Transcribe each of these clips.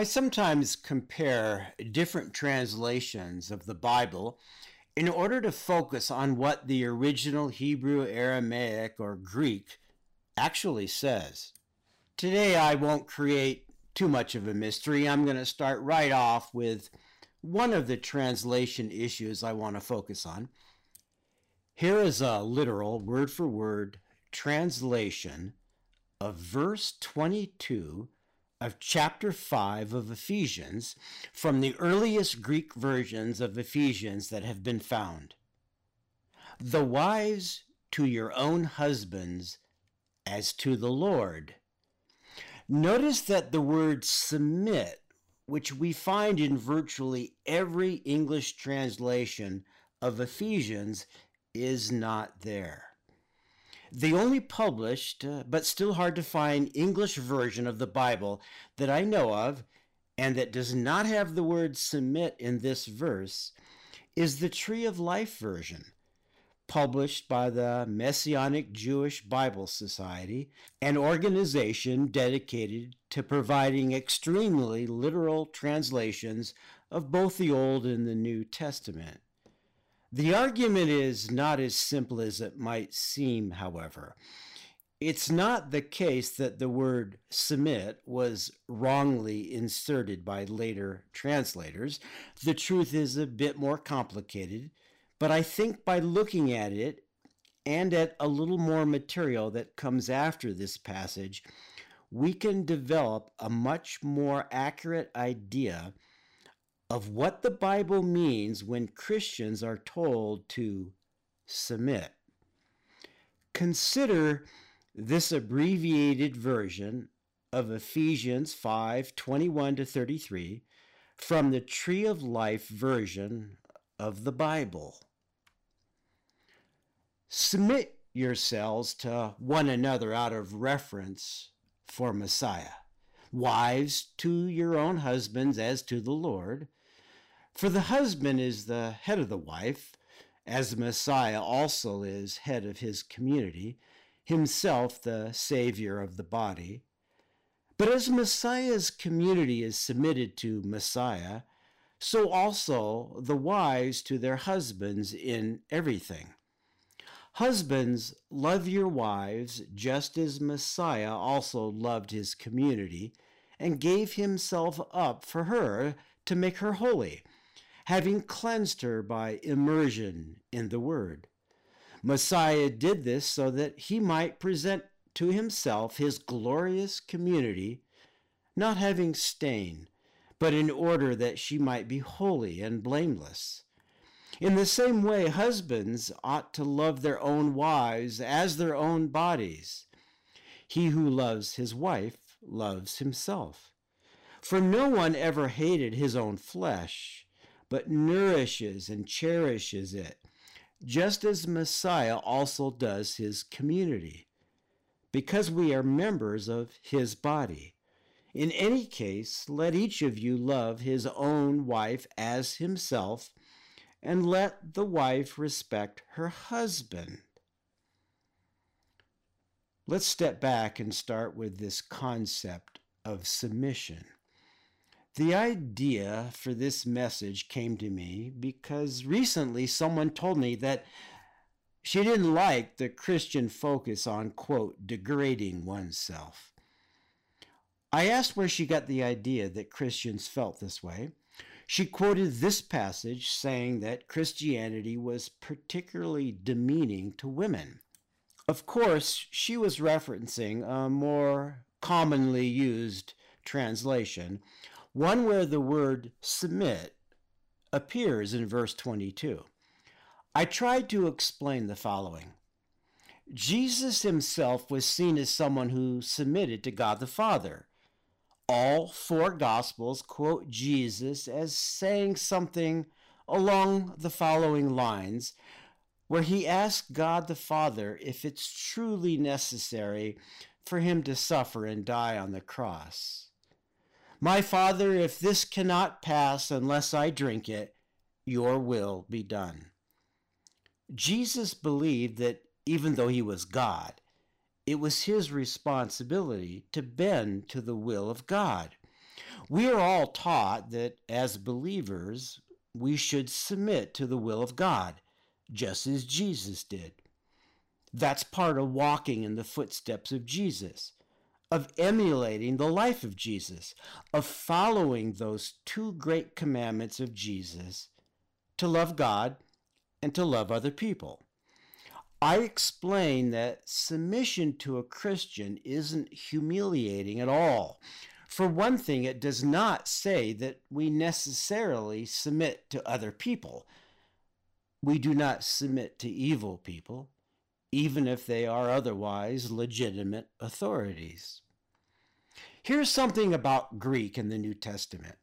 I sometimes compare different translations of the Bible in order to focus on what the original Hebrew, Aramaic, or Greek actually says. Today, I won't create too much of a mystery. I'm going to start right off with one of the translation issues I want to focus on. Here is a literal, word for word translation of verse 22 of chapter 5 of Ephesians from the earliest Greek versions of Ephesians that have been found. The wives to your own husbands as to the Lord. Notice that the word submit, which we find in virtually every English translation of Ephesians, is not there. The only published, uh, but still hard to find, English version of the Bible that I know of, and that does not have the word submit in this verse, is the Tree of Life version, published by the Messianic Jewish Bible Society, an organization dedicated to providing extremely literal translations of both the Old and the New Testament. The argument is not as simple as it might seem, however. It's not the case that the word submit was wrongly inserted by later translators. The truth is a bit more complicated, but I think by looking at it and at a little more material that comes after this passage, we can develop a much more accurate idea of what the Bible means when Christians are told to submit. Consider this abbreviated version of Ephesians 5 21 to 33 from the Tree of Life version of the Bible. Submit yourselves to one another out of reverence for Messiah. Wives, to your own husbands as to the Lord. For the husband is the head of the wife, as the Messiah also is head of his community, himself the Savior of the body. But as Messiah's community is submitted to Messiah, so also the wives to their husbands in everything. Husbands, love your wives just as Messiah also loved his community and gave himself up for her to make her holy having cleansed her by immersion in the Word. Messiah did this so that he might present to himself his glorious community, not having stain, but in order that she might be holy and blameless. In the same way, husbands ought to love their own wives as their own bodies. He who loves his wife loves himself. For no one ever hated his own flesh but nourishes and cherishes it, just as Messiah also does his community, because we are members of his body. In any case, let each of you love his own wife as himself, and let the wife respect her husband. Let's step back and start with this concept of submission. The idea for this message came to me because recently someone told me that she didn't like the Christian focus on, quote, degrading oneself. I asked where she got the idea that Christians felt this way. She quoted this passage saying that Christianity was particularly demeaning to women. Of course, she was referencing a more commonly used translation, one where the word submit appears in verse 22. I tried to explain the following Jesus himself was seen as someone who submitted to God the Father. All four Gospels quote Jesus as saying something along the following lines, where he asked God the Father if it's truly necessary for him to suffer and die on the cross. My Father, if this cannot pass unless I drink it, your will be done. Jesus believed that even though he was God, it was his responsibility to bend to the will of God. We are all taught that as believers, we should submit to the will of God, just as Jesus did. That's part of walking in the footsteps of Jesus, of emulating the life of Jesus, of following those two great commandments of Jesus to love God and to love other people. I explain that submission to a Christian isn't humiliating at all. For one thing, it does not say that we necessarily submit to other people. We do not submit to evil people, even if they are otherwise legitimate authorities. Here's something about Greek in the New Testament.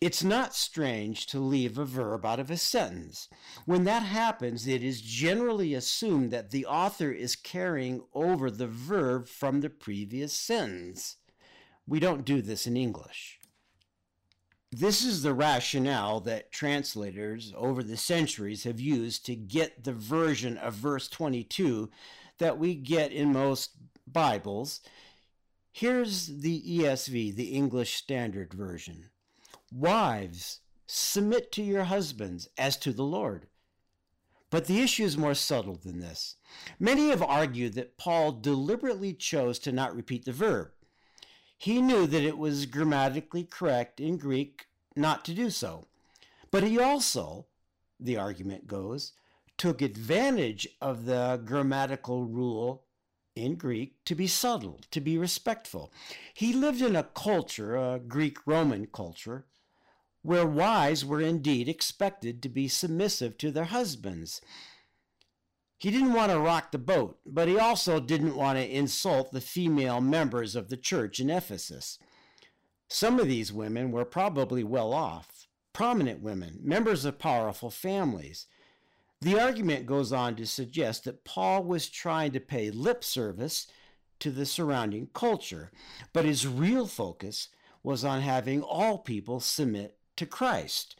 It's not strange to leave a verb out of a sentence. When that happens, it is generally assumed that the author is carrying over the verb from the previous sentence. We don't do this in English. This is the rationale that translators over the centuries have used to get the version of verse 22 that we get in most Bibles. Here's the ESV, the English Standard Version. Wives, submit to your husbands as to the Lord. But the issue is more subtle than this. Many have argued that Paul deliberately chose to not repeat the verb. He knew that it was grammatically correct in Greek not to do so. But he also, the argument goes, took advantage of the grammatical rule in Greek to be subtle, to be respectful. He lived in a culture, a Greek Roman culture, where wives were indeed expected to be submissive to their husbands. He didn't want to rock the boat, but he also didn't want to insult the female members of the church in Ephesus. Some of these women were probably well off, prominent women, members of powerful families. The argument goes on to suggest that Paul was trying to pay lip service to the surrounding culture, but his real focus was on having all people submit to Christ.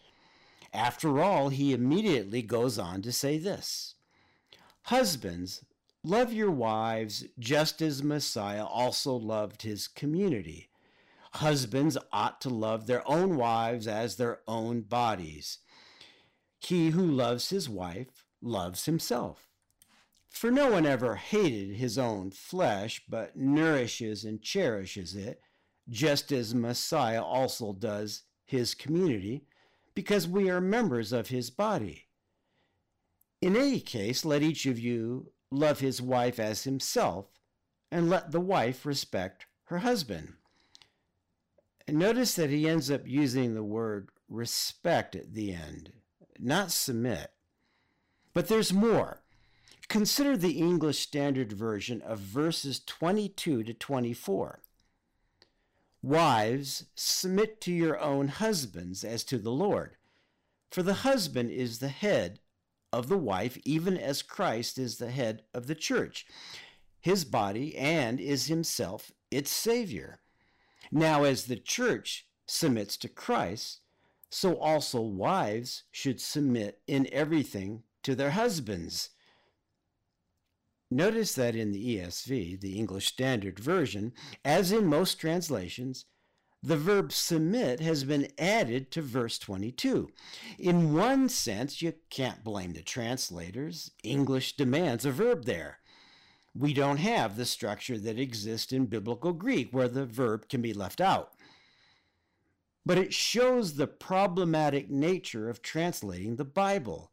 After all, he immediately goes on to say this Husbands, love your wives just as Messiah also loved his community. Husbands ought to love their own wives as their own bodies. He who loves his wife loves himself. For no one ever hated his own flesh, but nourishes and cherishes it, just as Messiah also does his community, because we are members of his body. In any case, let each of you love his wife as himself, and let the wife respect her husband. And notice that he ends up using the word respect at the end, not submit. But there's more. Consider the English Standard Version of verses 22 to 24. Wives, submit to your own husbands as to the Lord. For the husband is the head of the wife, even as Christ is the head of the church, his body, and is himself its Savior. Now, as the church submits to Christ, so also wives should submit in everything to their husbands. Notice that in the ESV, the English Standard Version, as in most translations, the verb submit has been added to verse 22. In one sense, you can't blame the translators. English demands a verb there. We don't have the structure that exists in biblical Greek where the verb can be left out. But it shows the problematic nature of translating the Bible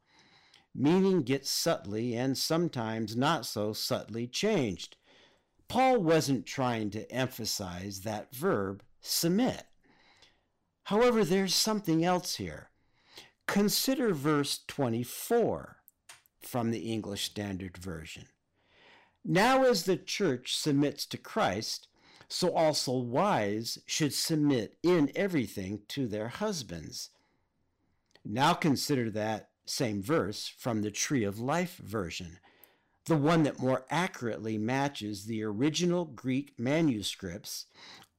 meaning gets subtly and sometimes not so subtly changed. Paul wasn't trying to emphasize that verb, submit. However, there's something else here. Consider verse 24 from the English Standard Version. Now, as the church submits to Christ, so also wives should submit in everything to their husbands. Now consider that same verse from the Tree of Life version, the one that more accurately matches the original Greek manuscripts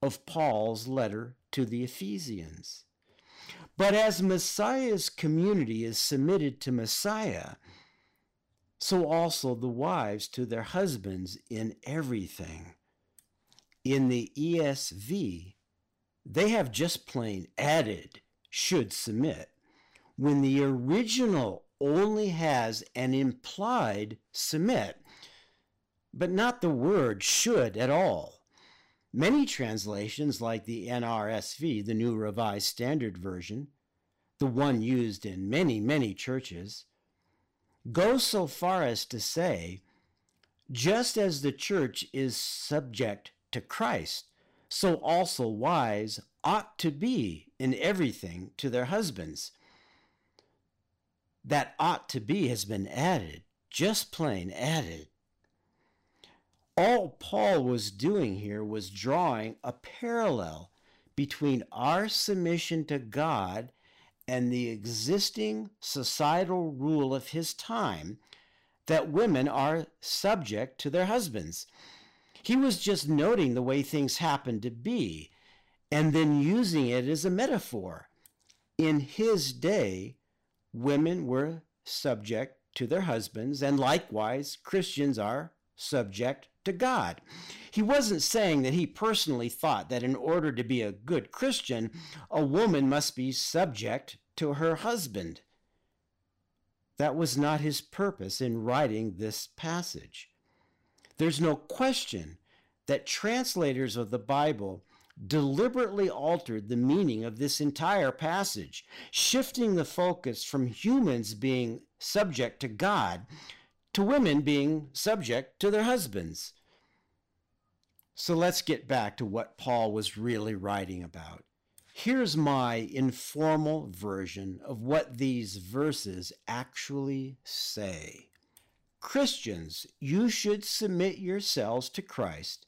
of Paul's letter to the Ephesians. But as Messiah's community is submitted to Messiah, so also the wives to their husbands in everything. In the ESV, they have just plain added should submit when the original only has an implied submit, but not the word should at all. Many translations, like the NRSV, the New Revised Standard Version, the one used in many, many churches, go so far as to say, just as the church is subject to Christ, so also wives ought to be in everything to their husbands. That ought to be has been added, just plain added. All Paul was doing here was drawing a parallel between our submission to God and the existing societal rule of his time that women are subject to their husbands. He was just noting the way things happened to be and then using it as a metaphor. In his day, women were subject to their husbands, and likewise, Christians are subject to God. He wasn't saying that he personally thought that in order to be a good Christian, a woman must be subject to her husband. That was not his purpose in writing this passage. There's no question that translators of the Bible deliberately altered the meaning of this entire passage, shifting the focus from humans being subject to God to women being subject to their husbands. So let's get back to what Paul was really writing about. Here's my informal version of what these verses actually say. Christians, you should submit yourselves to Christ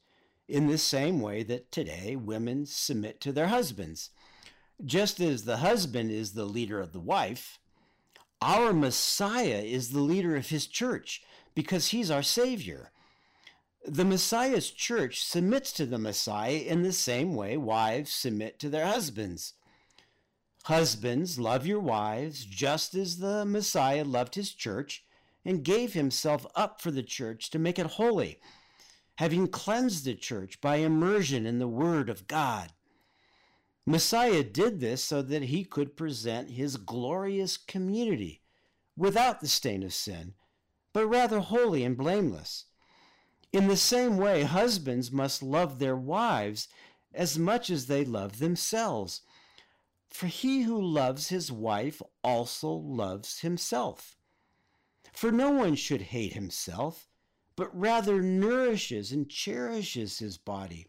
in the same way that today women submit to their husbands. Just as the husband is the leader of the wife, our Messiah is the leader of his church because he's our Savior. The Messiah's church submits to the Messiah in the same way wives submit to their husbands. Husbands, love your wives just as the Messiah loved his church and gave himself up for the church to make it holy having cleansed the church by immersion in the Word of God. Messiah did this so that he could present his glorious community without the stain of sin, but rather holy and blameless. In the same way, husbands must love their wives as much as they love themselves. For he who loves his wife also loves himself. For no one should hate himself, but rather nourishes and cherishes his body,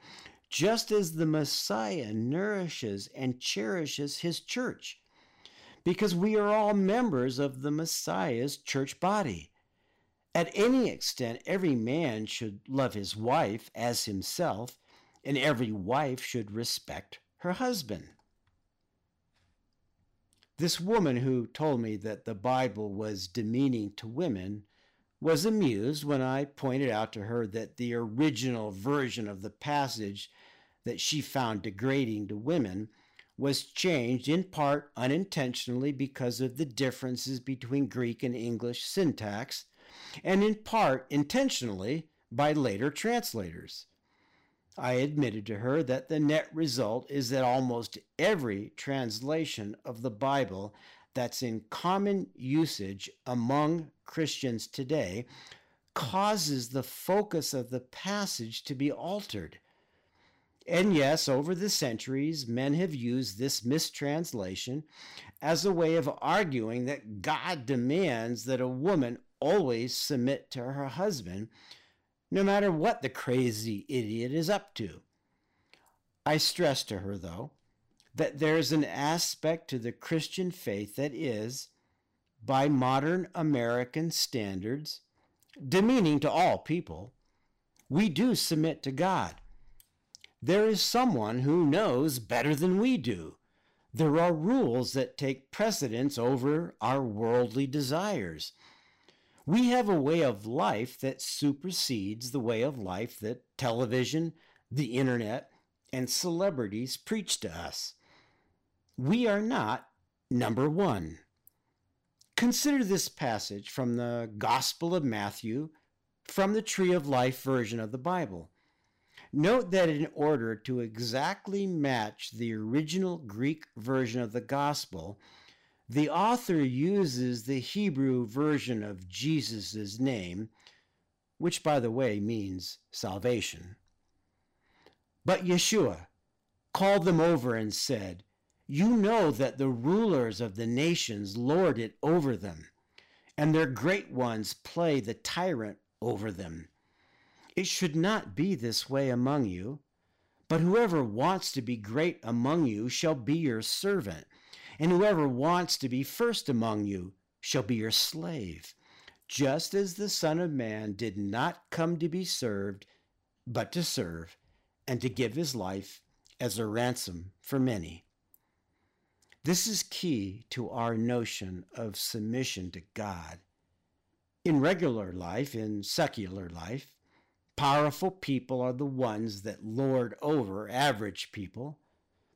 just as the Messiah nourishes and cherishes his church. Because we are all members of the Messiah's church body. At any extent, every man should love his wife as himself, and every wife should respect her husband. This woman who told me that the Bible was demeaning to women was amused when I pointed out to her that the original version of the passage that she found degrading to women was changed in part unintentionally because of the differences between Greek and English syntax, and in part intentionally by later translators. I admitted to her that the net result is that almost every translation of the Bible that's in common usage among Christians today causes the focus of the passage to be altered. And yes, over the centuries, men have used this mistranslation as a way of arguing that God demands that a woman always submit to her husband, no matter what the crazy idiot is up to. I stress to her, though, that there's an aspect to the Christian faith that is, by modern American standards, demeaning to all people. We do submit to God. There is someone who knows better than we do. There are rules that take precedence over our worldly desires. We have a way of life that supersedes the way of life that television, the internet, and celebrities preach to us we are not number one. Consider this passage from the Gospel of Matthew, from the Tree of Life version of the Bible. Note that in order to exactly match the original Greek version of the gospel, the author uses the Hebrew version of Jesus' name, which, by the way, means salvation. But Yeshua called them over and said, You know that the rulers of the nations lord it over them, and their great ones play the tyrant over them. It should not be this way among you. But whoever wants to be great among you shall be your servant, and whoever wants to be first among you shall be your slave, just as the Son of Man did not come to be served, but to serve, and to give his life as a ransom for many. This is key to our notion of submission to God. In regular life, in secular life, Powerful people are the ones that lord over average people.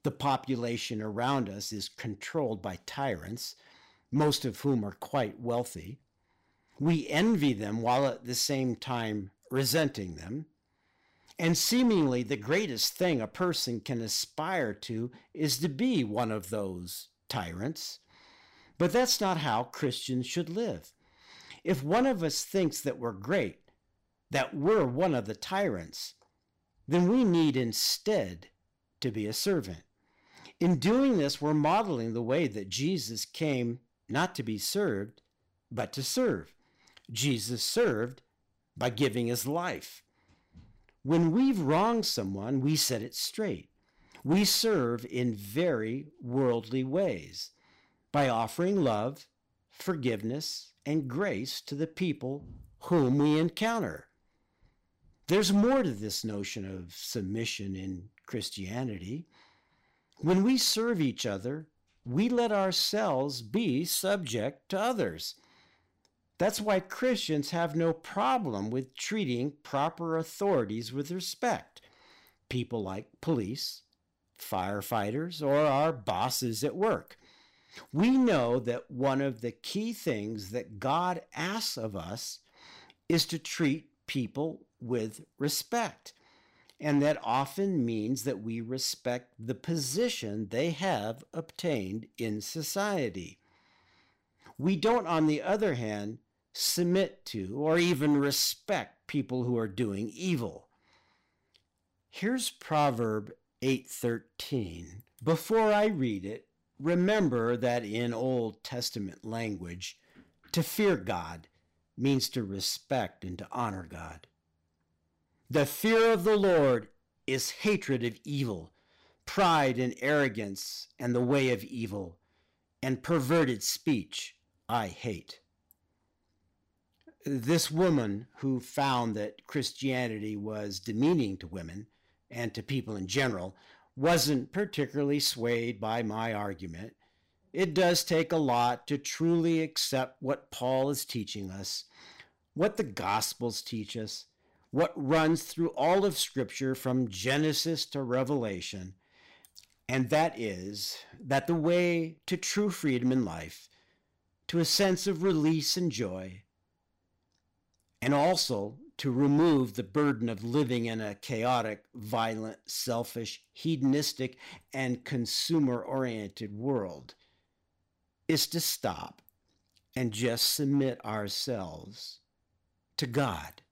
The population around us is controlled by tyrants, most of whom are quite wealthy. We envy them while at the same time resenting them. And seemingly the greatest thing a person can aspire to is to be one of those tyrants. But that's not how Christians should live. If one of us thinks that we're great, that we're one of the tyrants, then we need instead to be a servant. In doing this, we're modeling the way that Jesus came not to be served, but to serve. Jesus served by giving his life. When we've wronged someone, we set it straight. We serve in very worldly ways by offering love, forgiveness, and grace to the people whom we encounter. There's more to this notion of submission in Christianity. When we serve each other, we let ourselves be subject to others. That's why Christians have no problem with treating proper authorities with respect. People like police, firefighters, or our bosses at work. We know that one of the key things that God asks of us is to treat people with respect. And that often means that we respect the position they have obtained in society. We don't, on the other hand, submit to or even respect people who are doing evil. Here's Proverb 8:13. Before I read it, remember that in Old Testament language, to fear God means to respect and to honor God. The fear of the Lord is hatred of evil, pride and arrogance and the way of evil, and perverted speech I hate. This woman who found that Christianity was demeaning to women and to people in general wasn't particularly swayed by my argument. It does take a lot to truly accept what Paul is teaching us, what the Gospels teach us, what runs through all of Scripture from Genesis to Revelation, and that is that the way to true freedom in life, to a sense of release and joy, and also to remove the burden of living in a chaotic, violent, selfish, hedonistic, and consumer oriented world is to stop and just submit ourselves to God.